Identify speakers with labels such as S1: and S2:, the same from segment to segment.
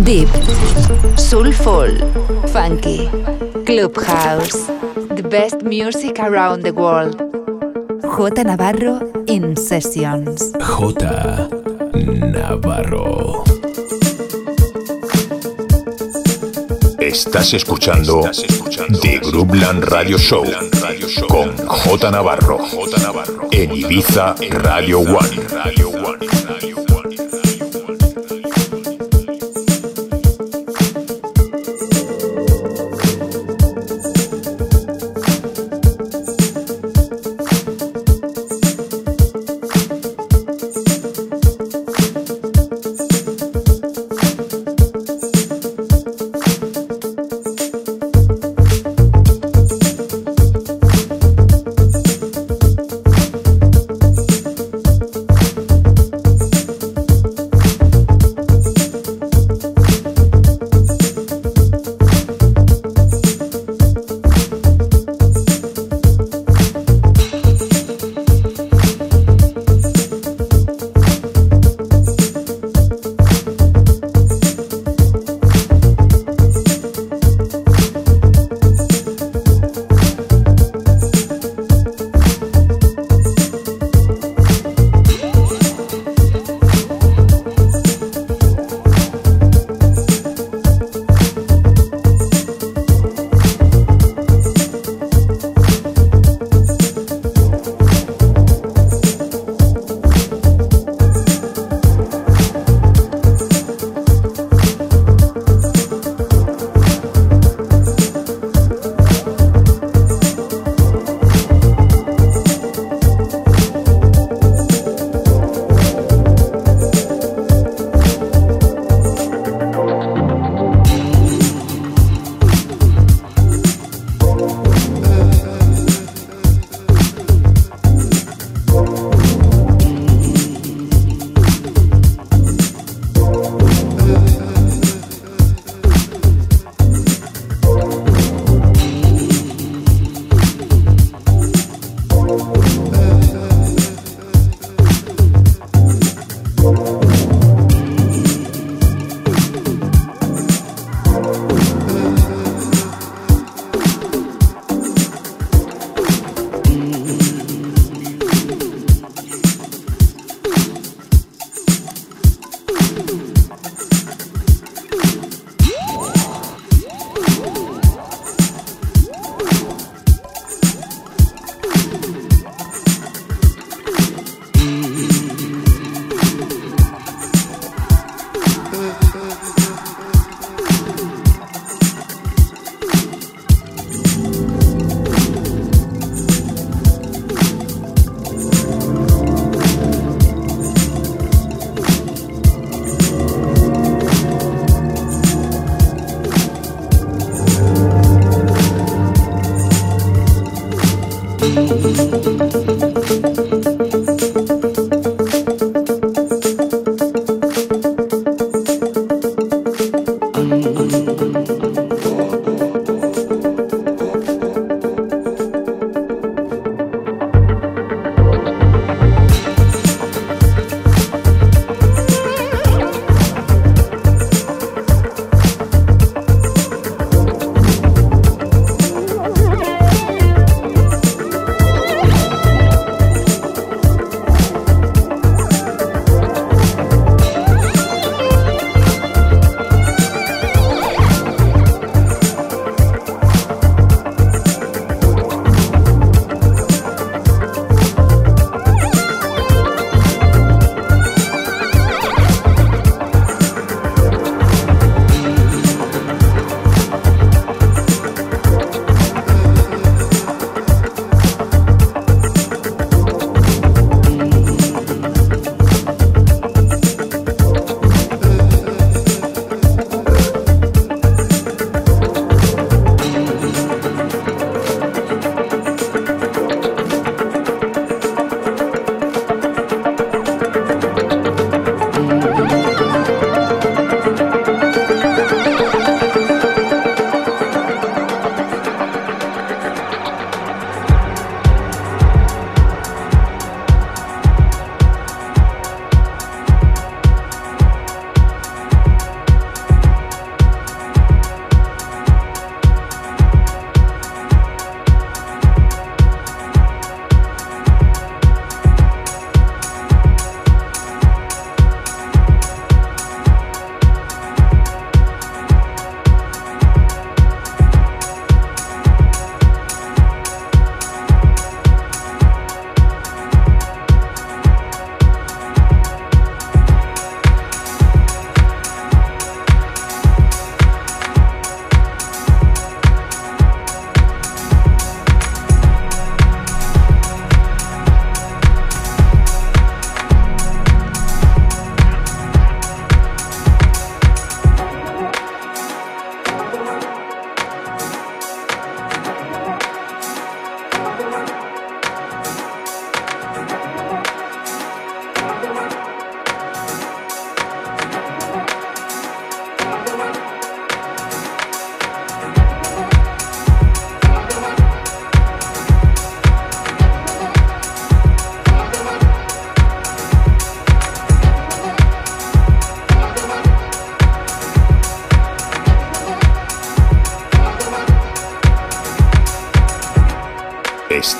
S1: Deep, Soulful, Funky, Clubhouse, the best music around the world. J Navarro in Sessions.
S2: J Navarro.
S3: Estás escuchando The Groupland Radio Show con J Navarro en Ibiza Radio One.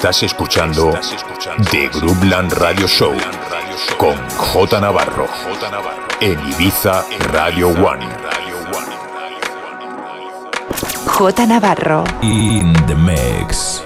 S3: Estás escuchando The Groupland Radio Show con J Navarro en Ibiza Radio One.
S1: J Navarro.
S2: In the mix.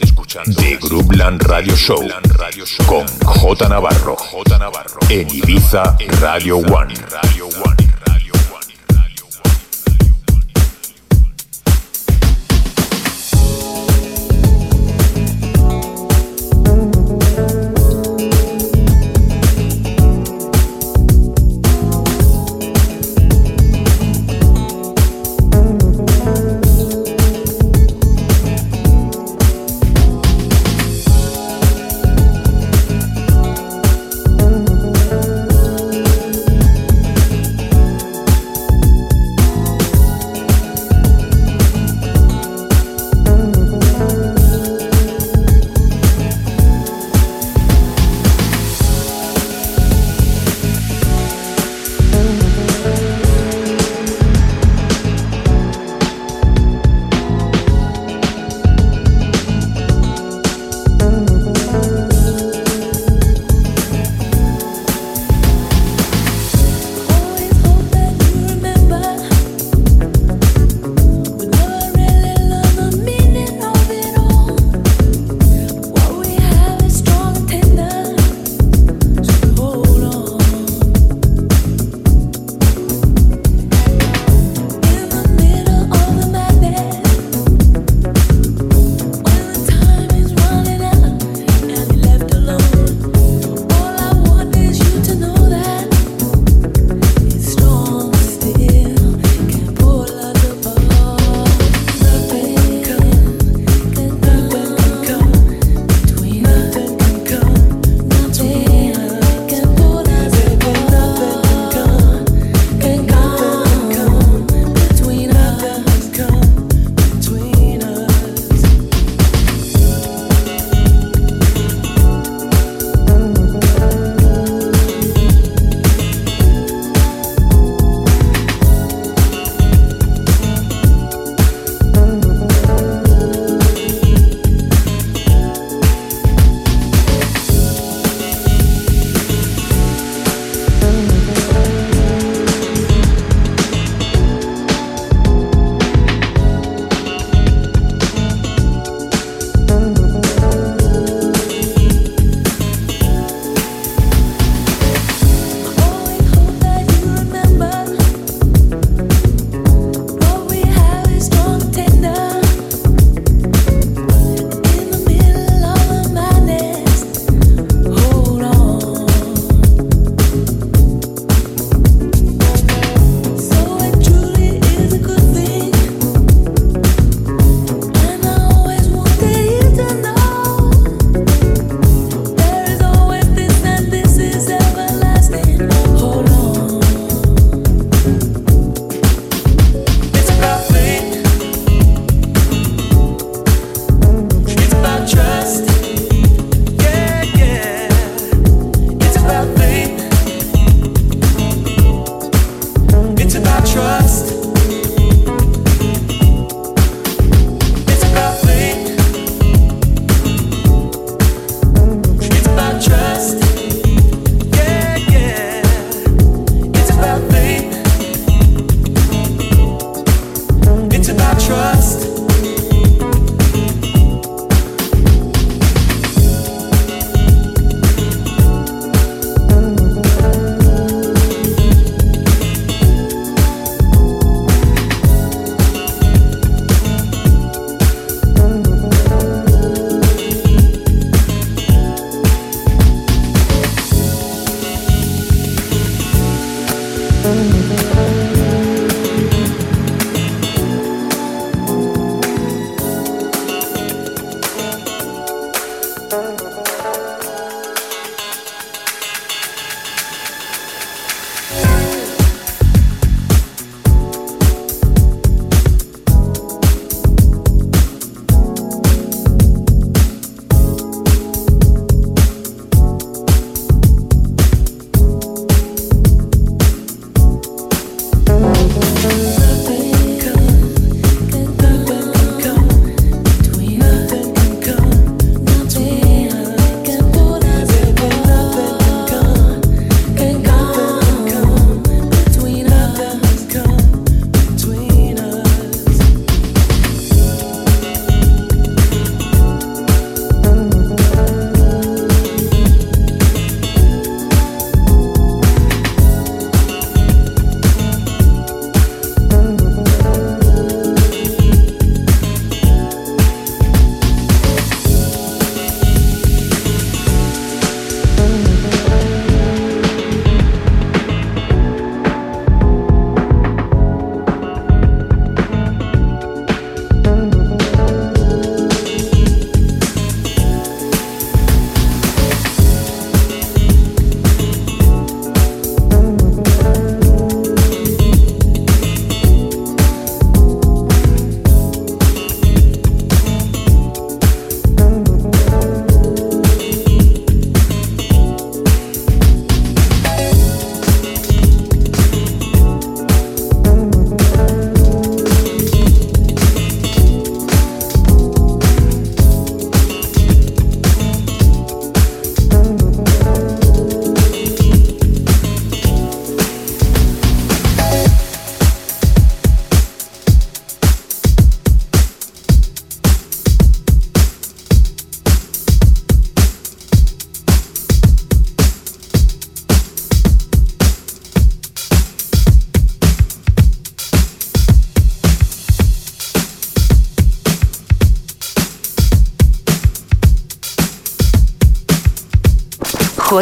S3: Escuchando, The Groupland Radio Show con J Navarro en Ibiza Radio One.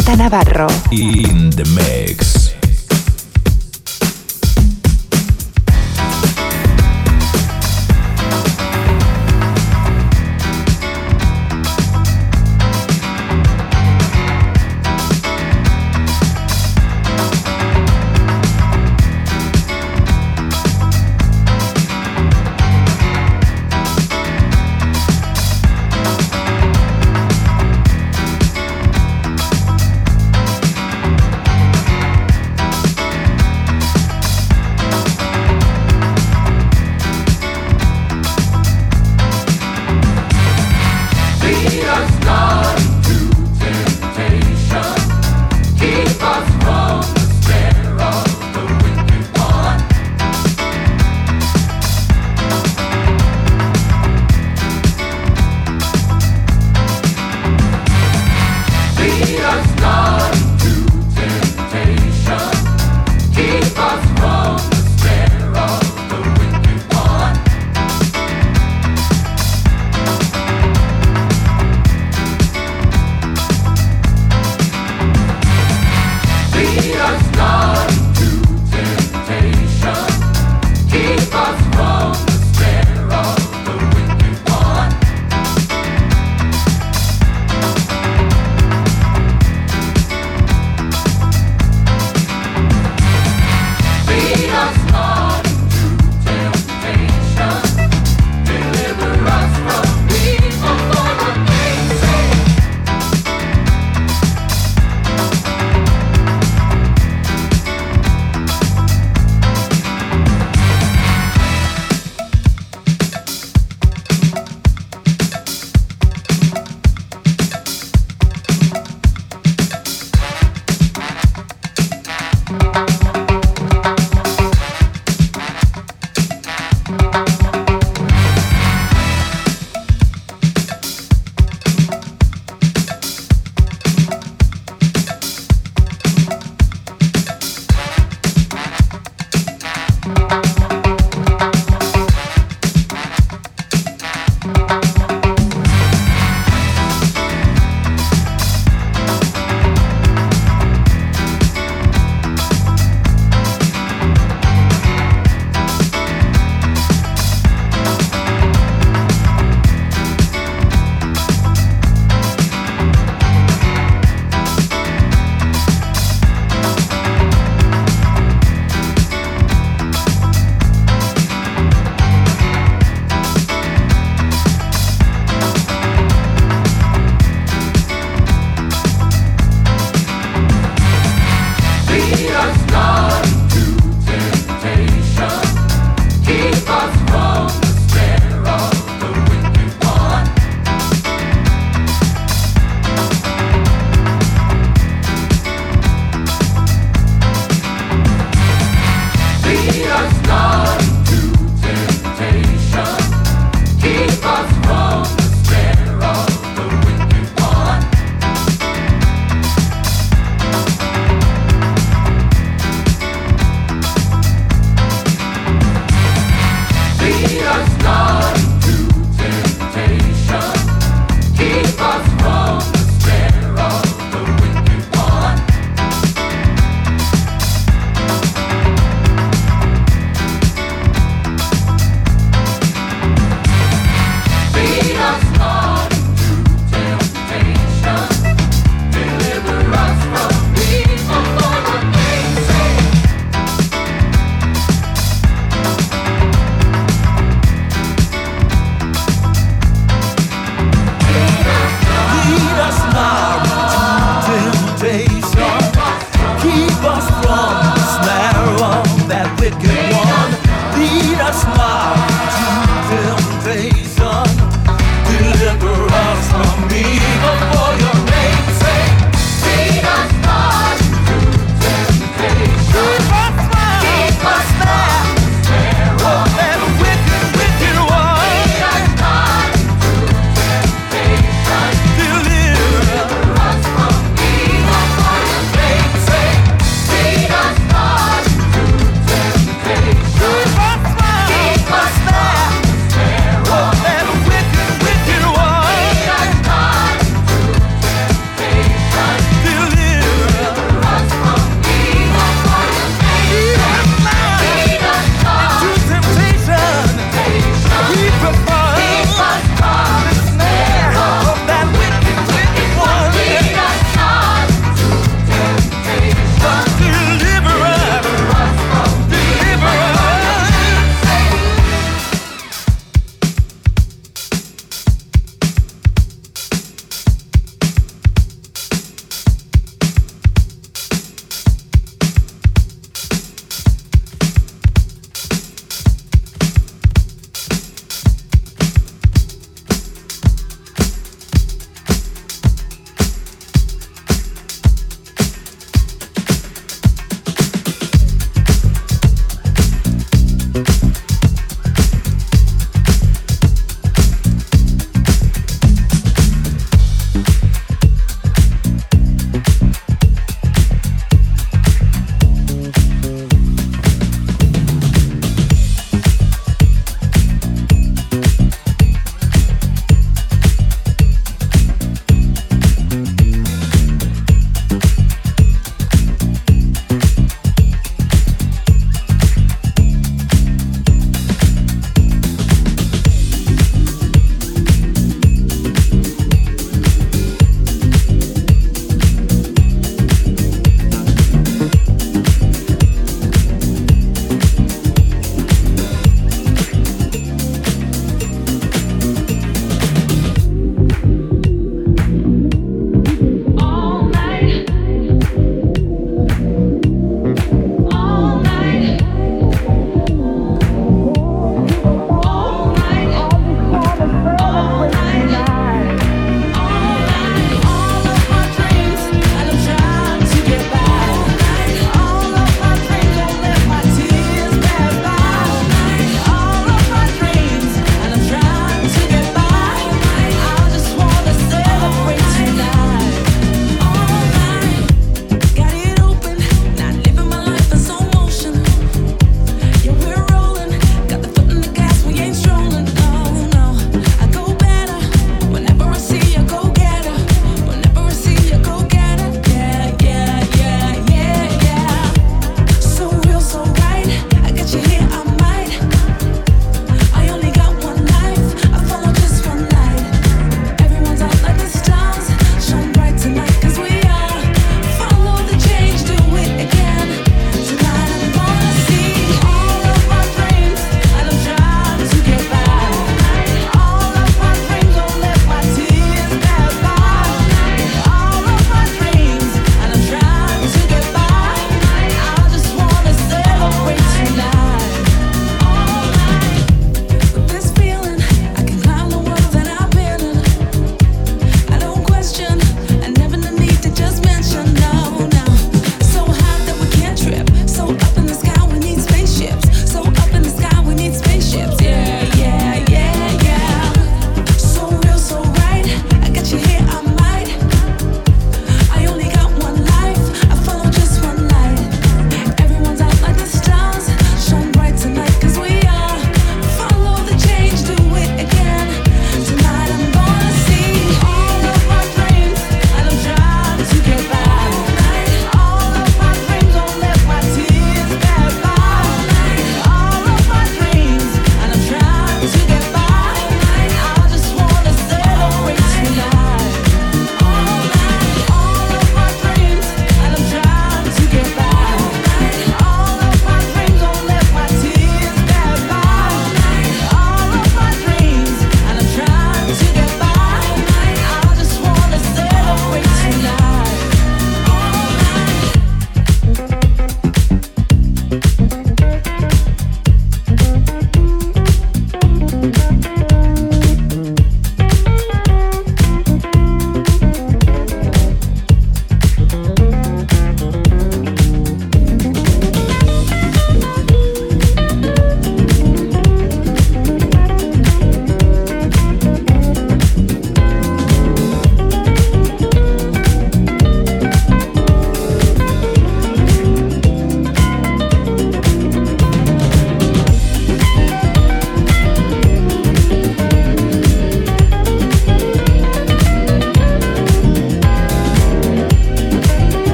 S1: J Navarro.
S4: In the mix.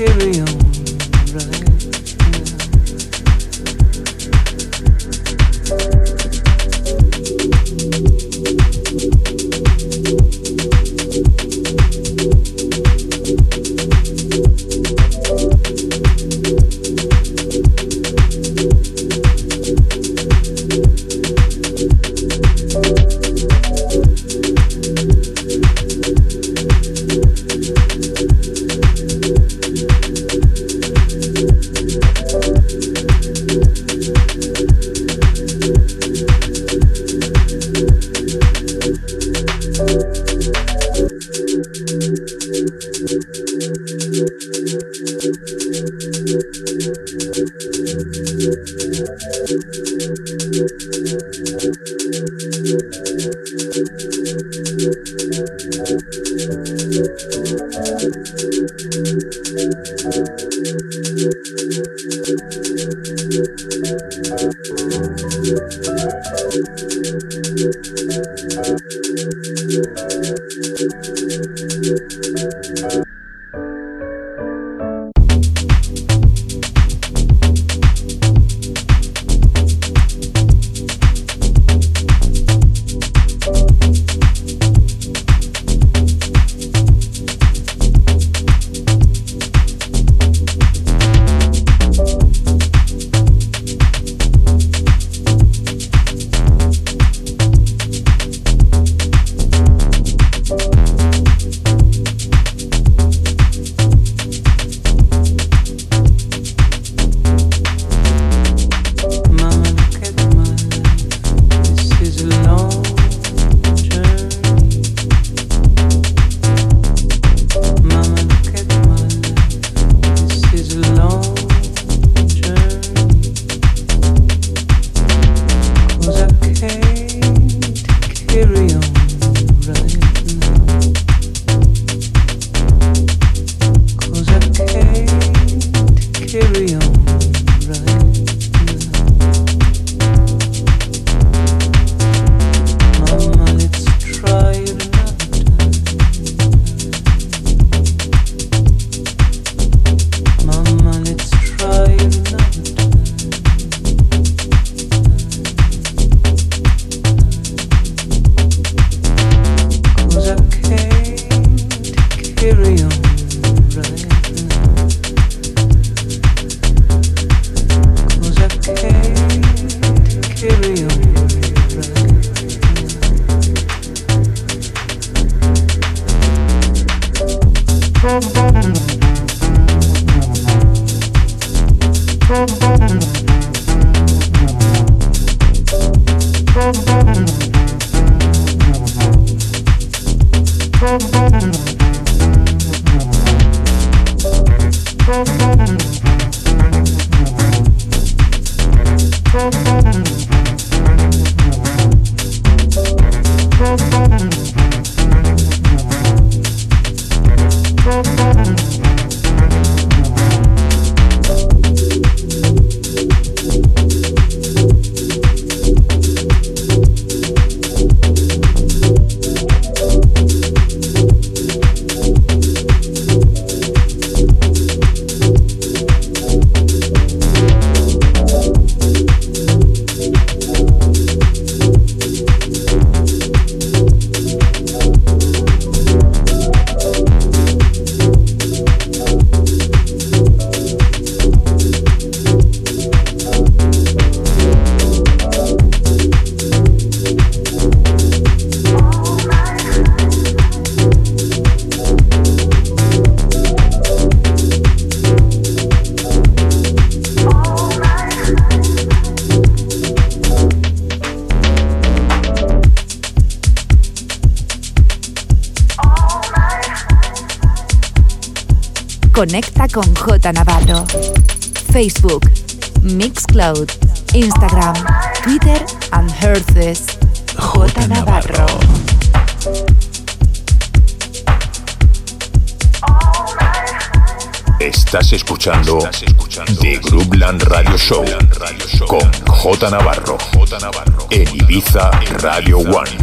S1: cheerio. J Navarro. Facebook, Mixcloud, Instagram, Twitter and Herces. J Navarro.
S5: Estás escuchando, The Groupland Radio Show con J Navarro en Ibiza Radio One.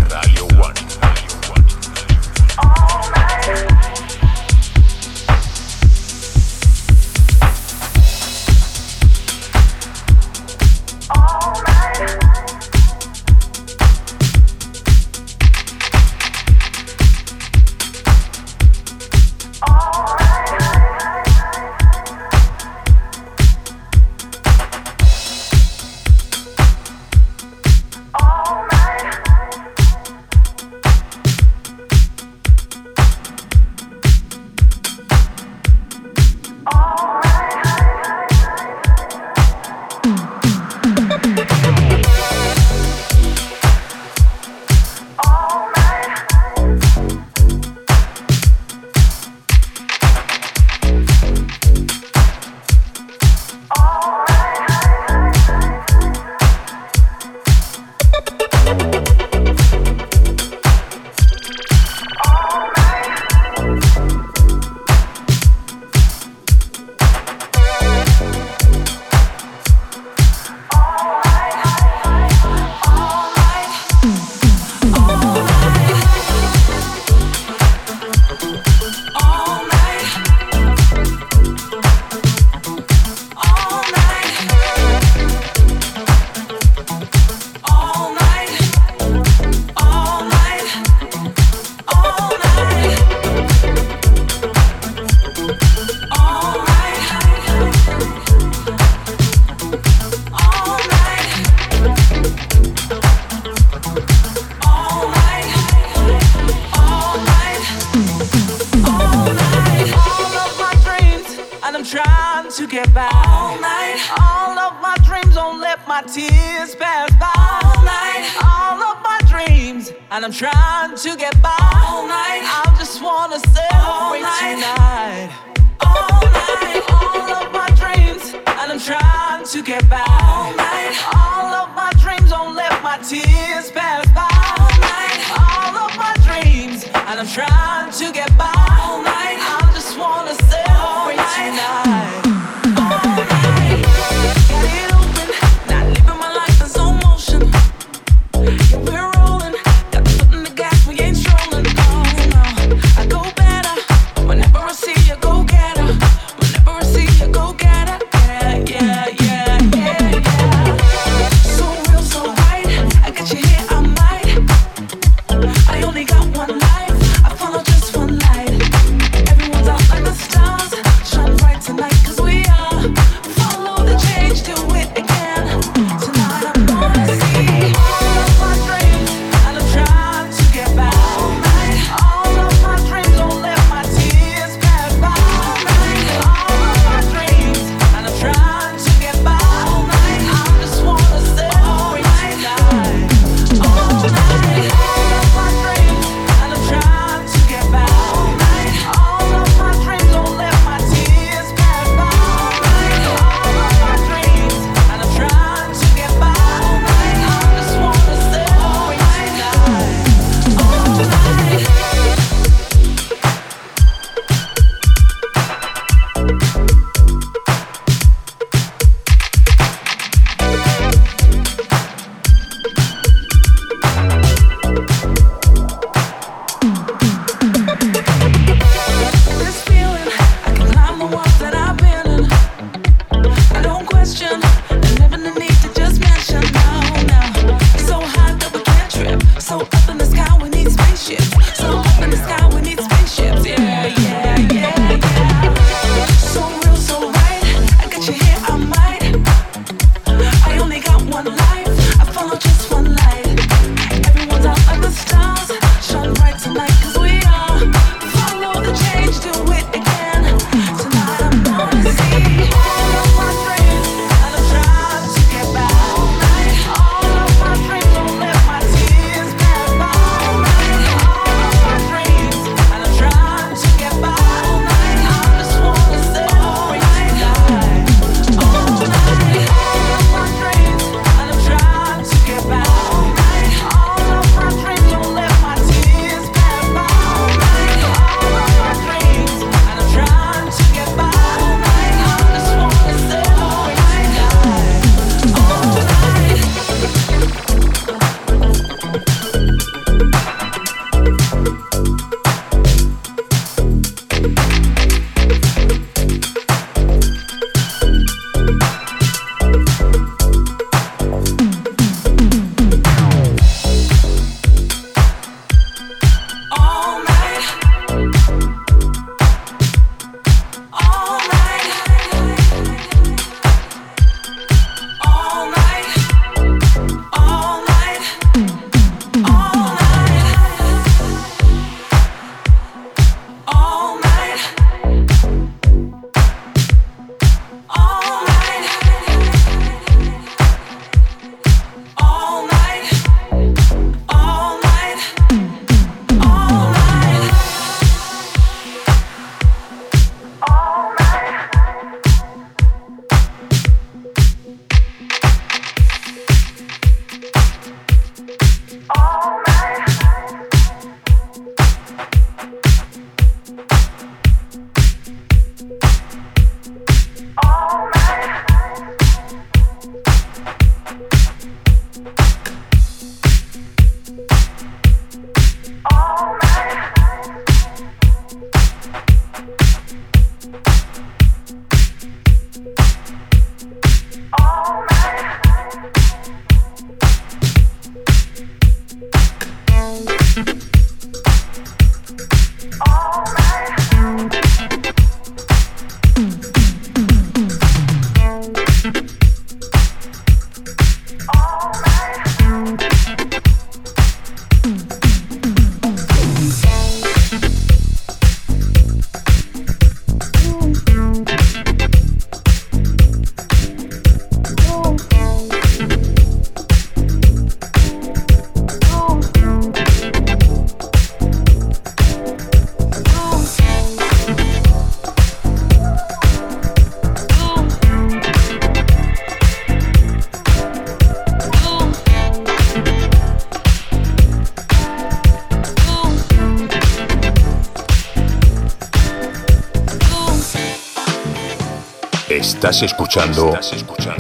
S3: Estás escuchando,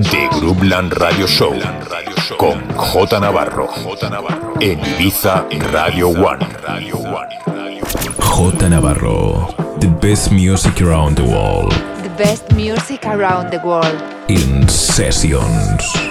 S3: The Groupland Radio Show con J Navarro, J Navarro en Ibiza Radio One.
S2: J Navarro, the best music around the world.
S1: The best music around the world.
S2: In sessions.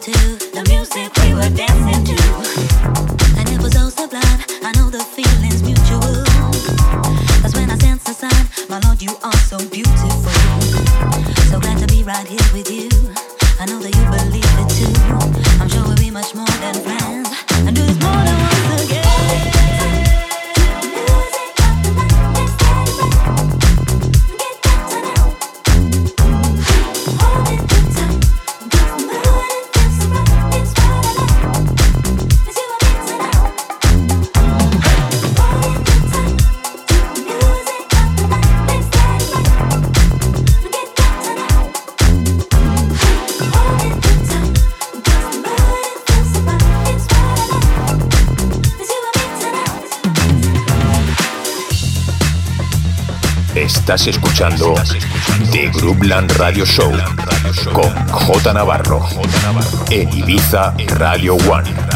S6: to the music we were
S7: dancing. escuchando The Groupland Radio Show con J Navarro en Ibiza Radio One.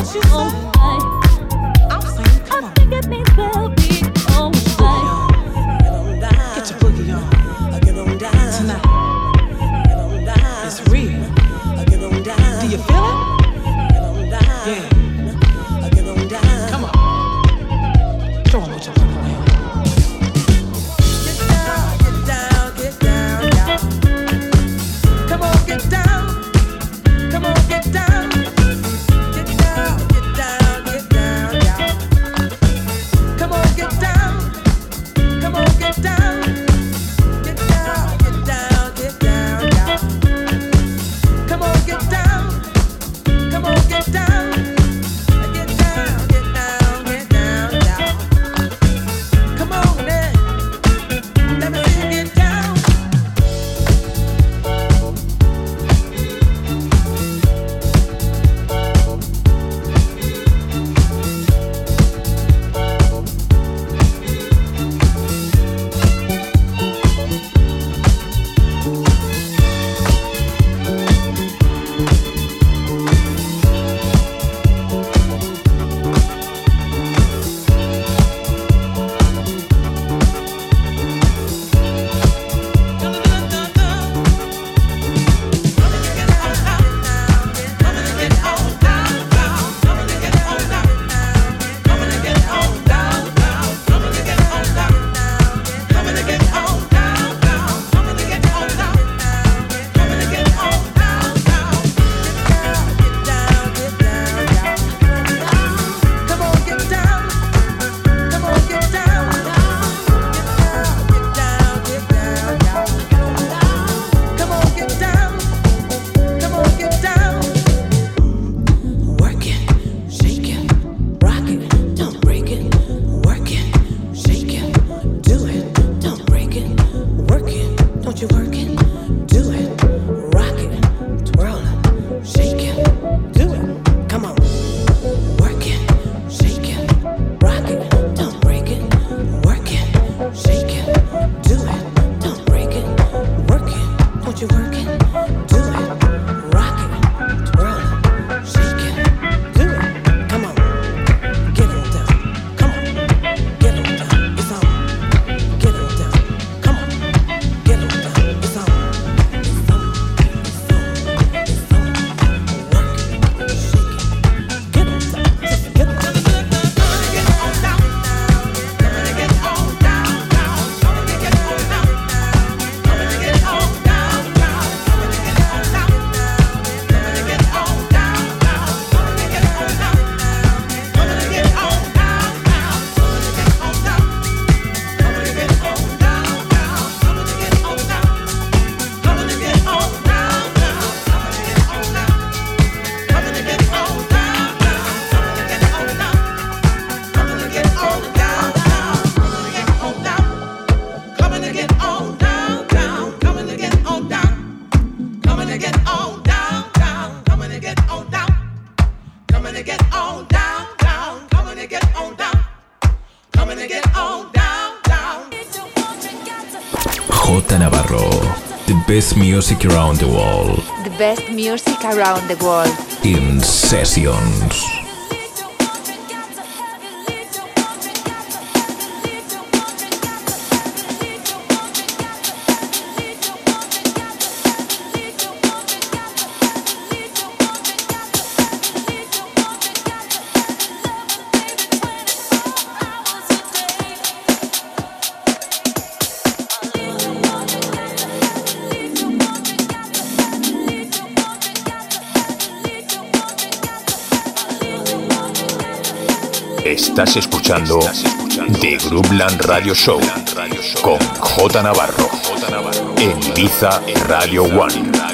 S8: what you
S9: owe. best music around the world.
S1: The best music around the world.
S9: In sessions.
S3: escuchando The Groupland Radio Show con J Navarro en Ibiza Radio One.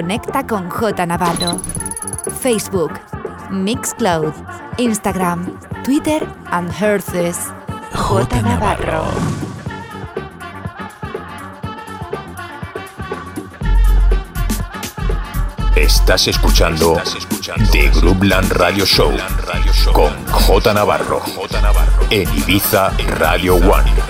S1: Conecta con J Navarro. Facebook, Mixcloud, Instagram, Twitter and Herces. J. Navarro.
S10: Estás escuchando, Estás escuchando The Groupland Radio Show con J Navarro, J. Navarro en Ibiza Radio One.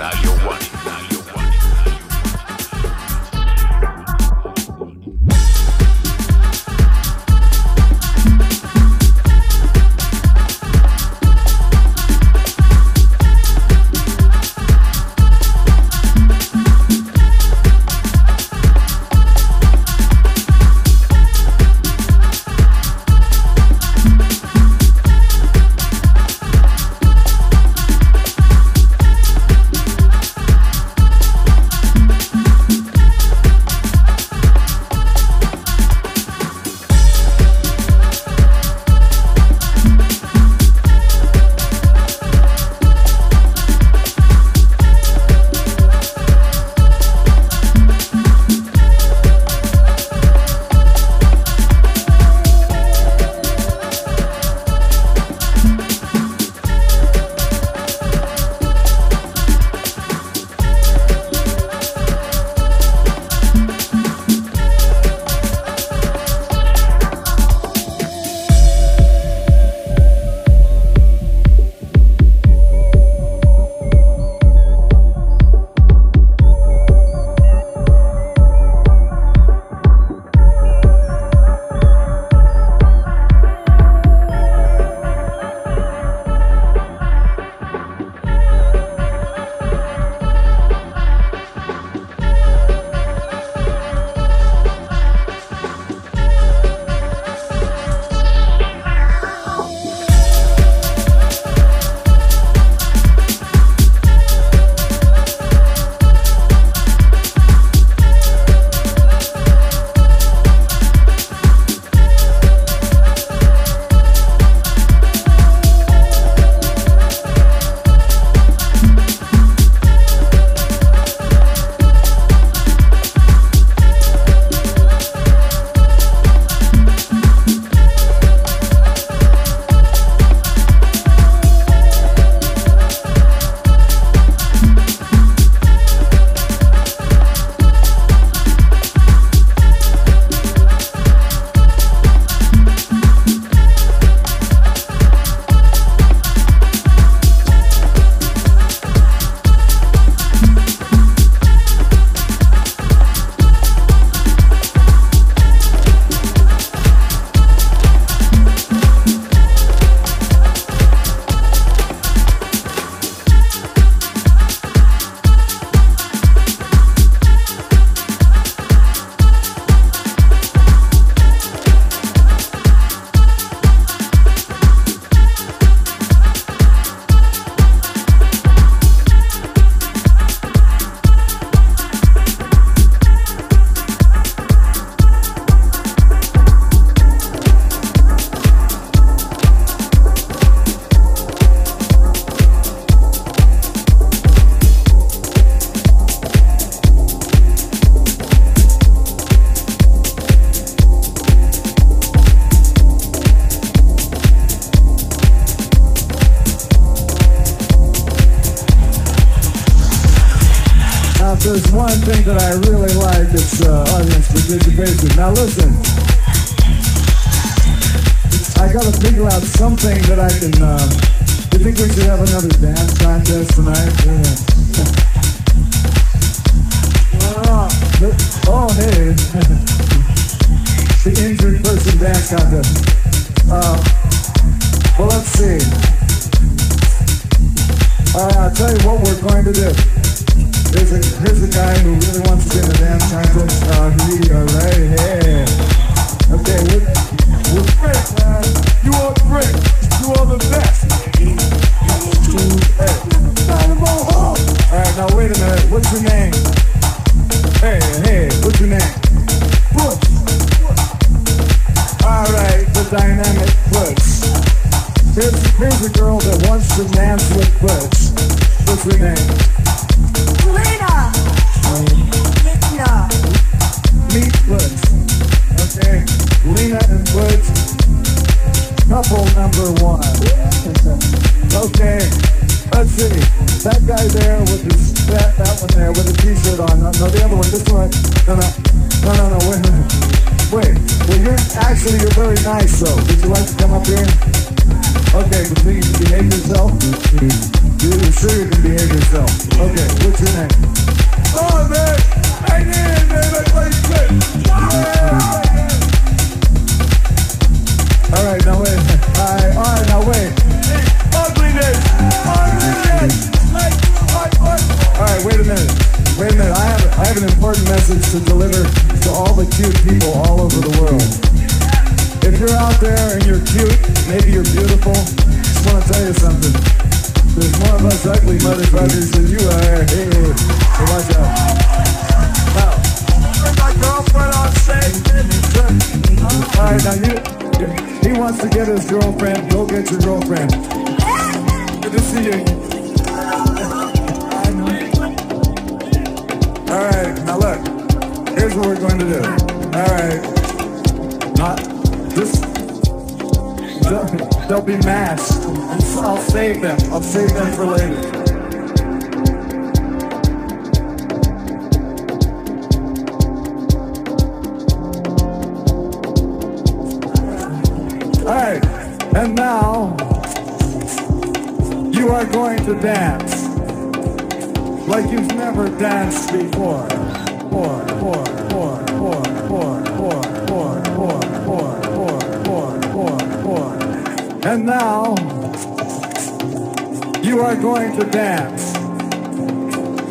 S11: Dance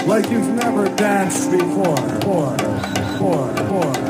S10: like you've never danced before. Four, four, four,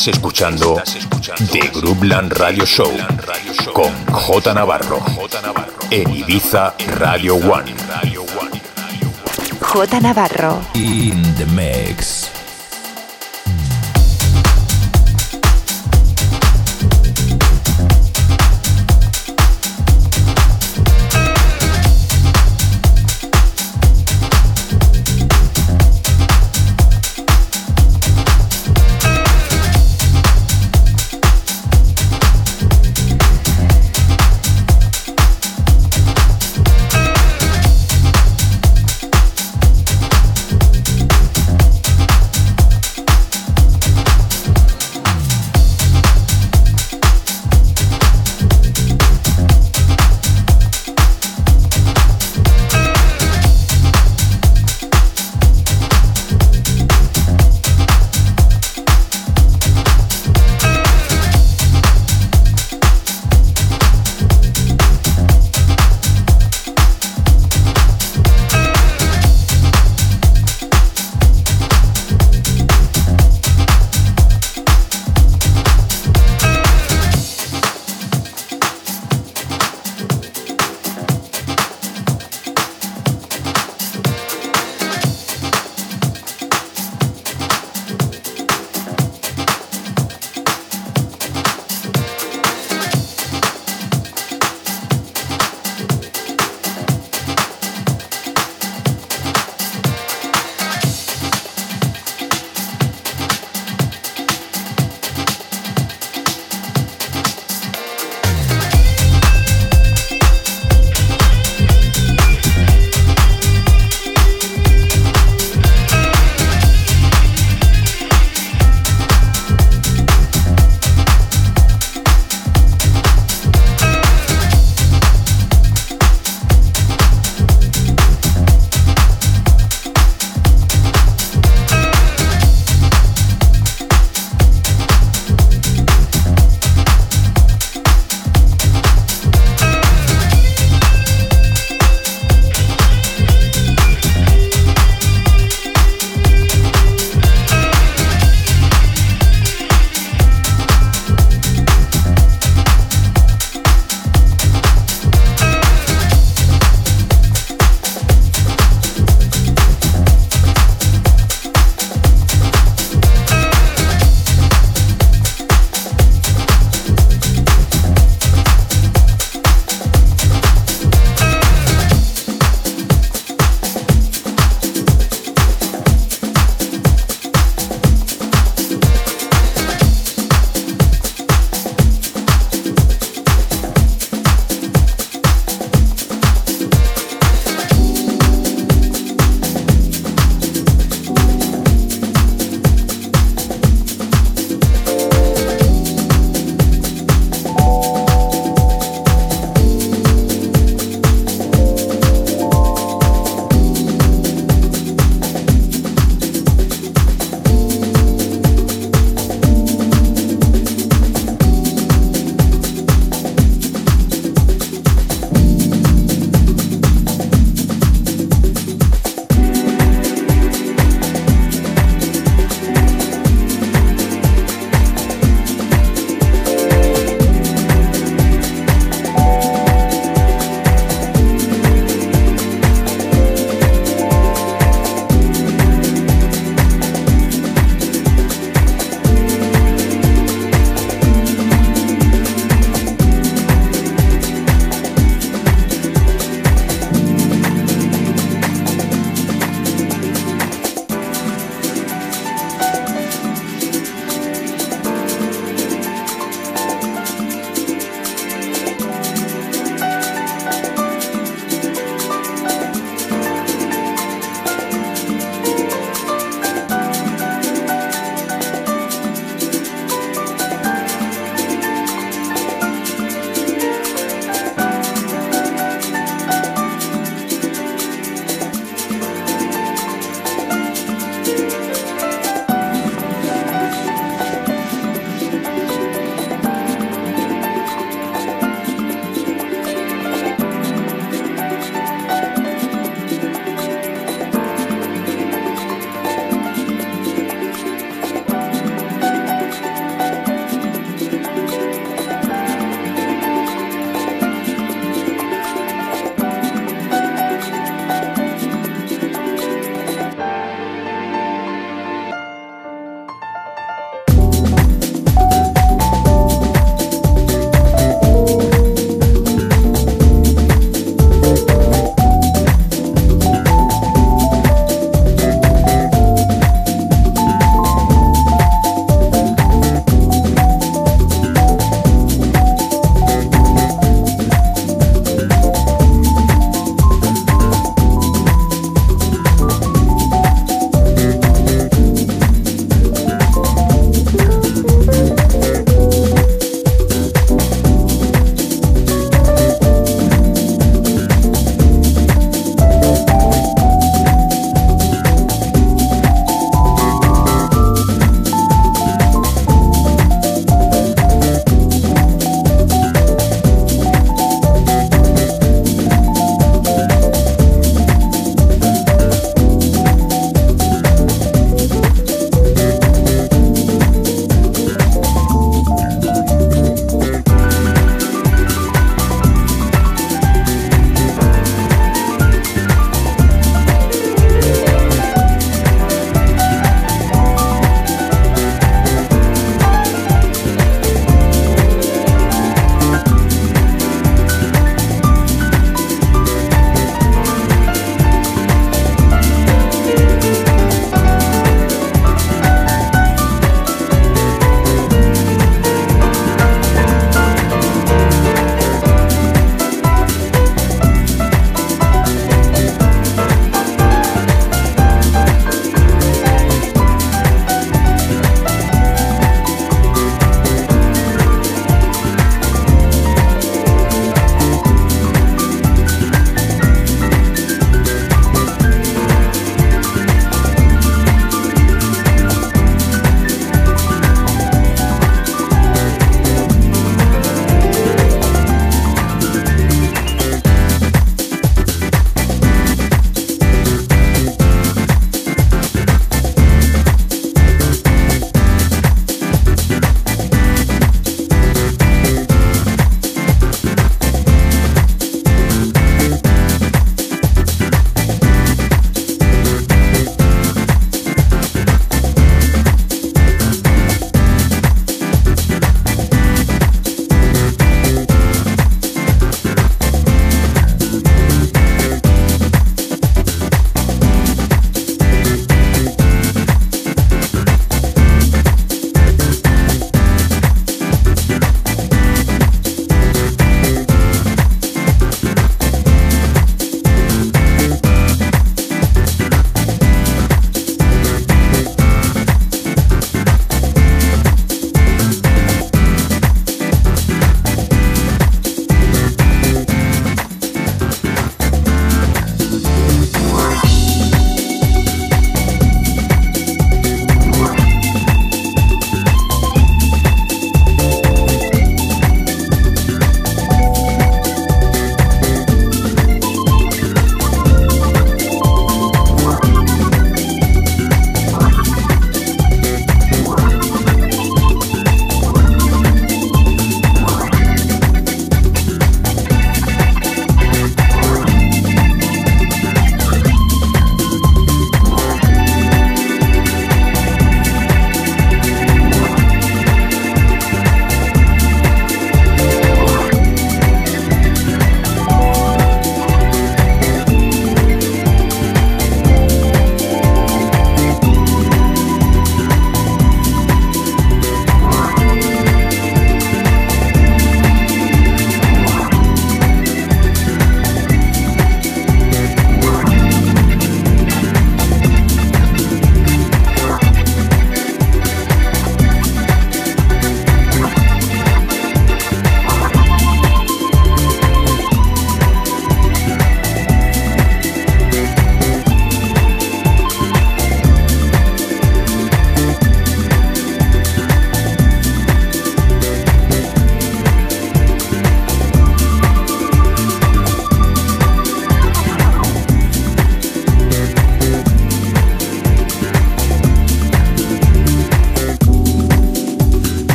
S3: Estás escuchando The Groupland Radio Show con J Navarro en Ibiza Radio One.
S1: J Navarro.
S2: In the mix.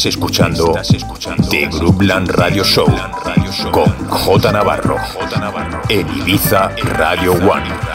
S3: Estás escuchando The Groupland Radio Show con J Navarro en Ibiza Radio One.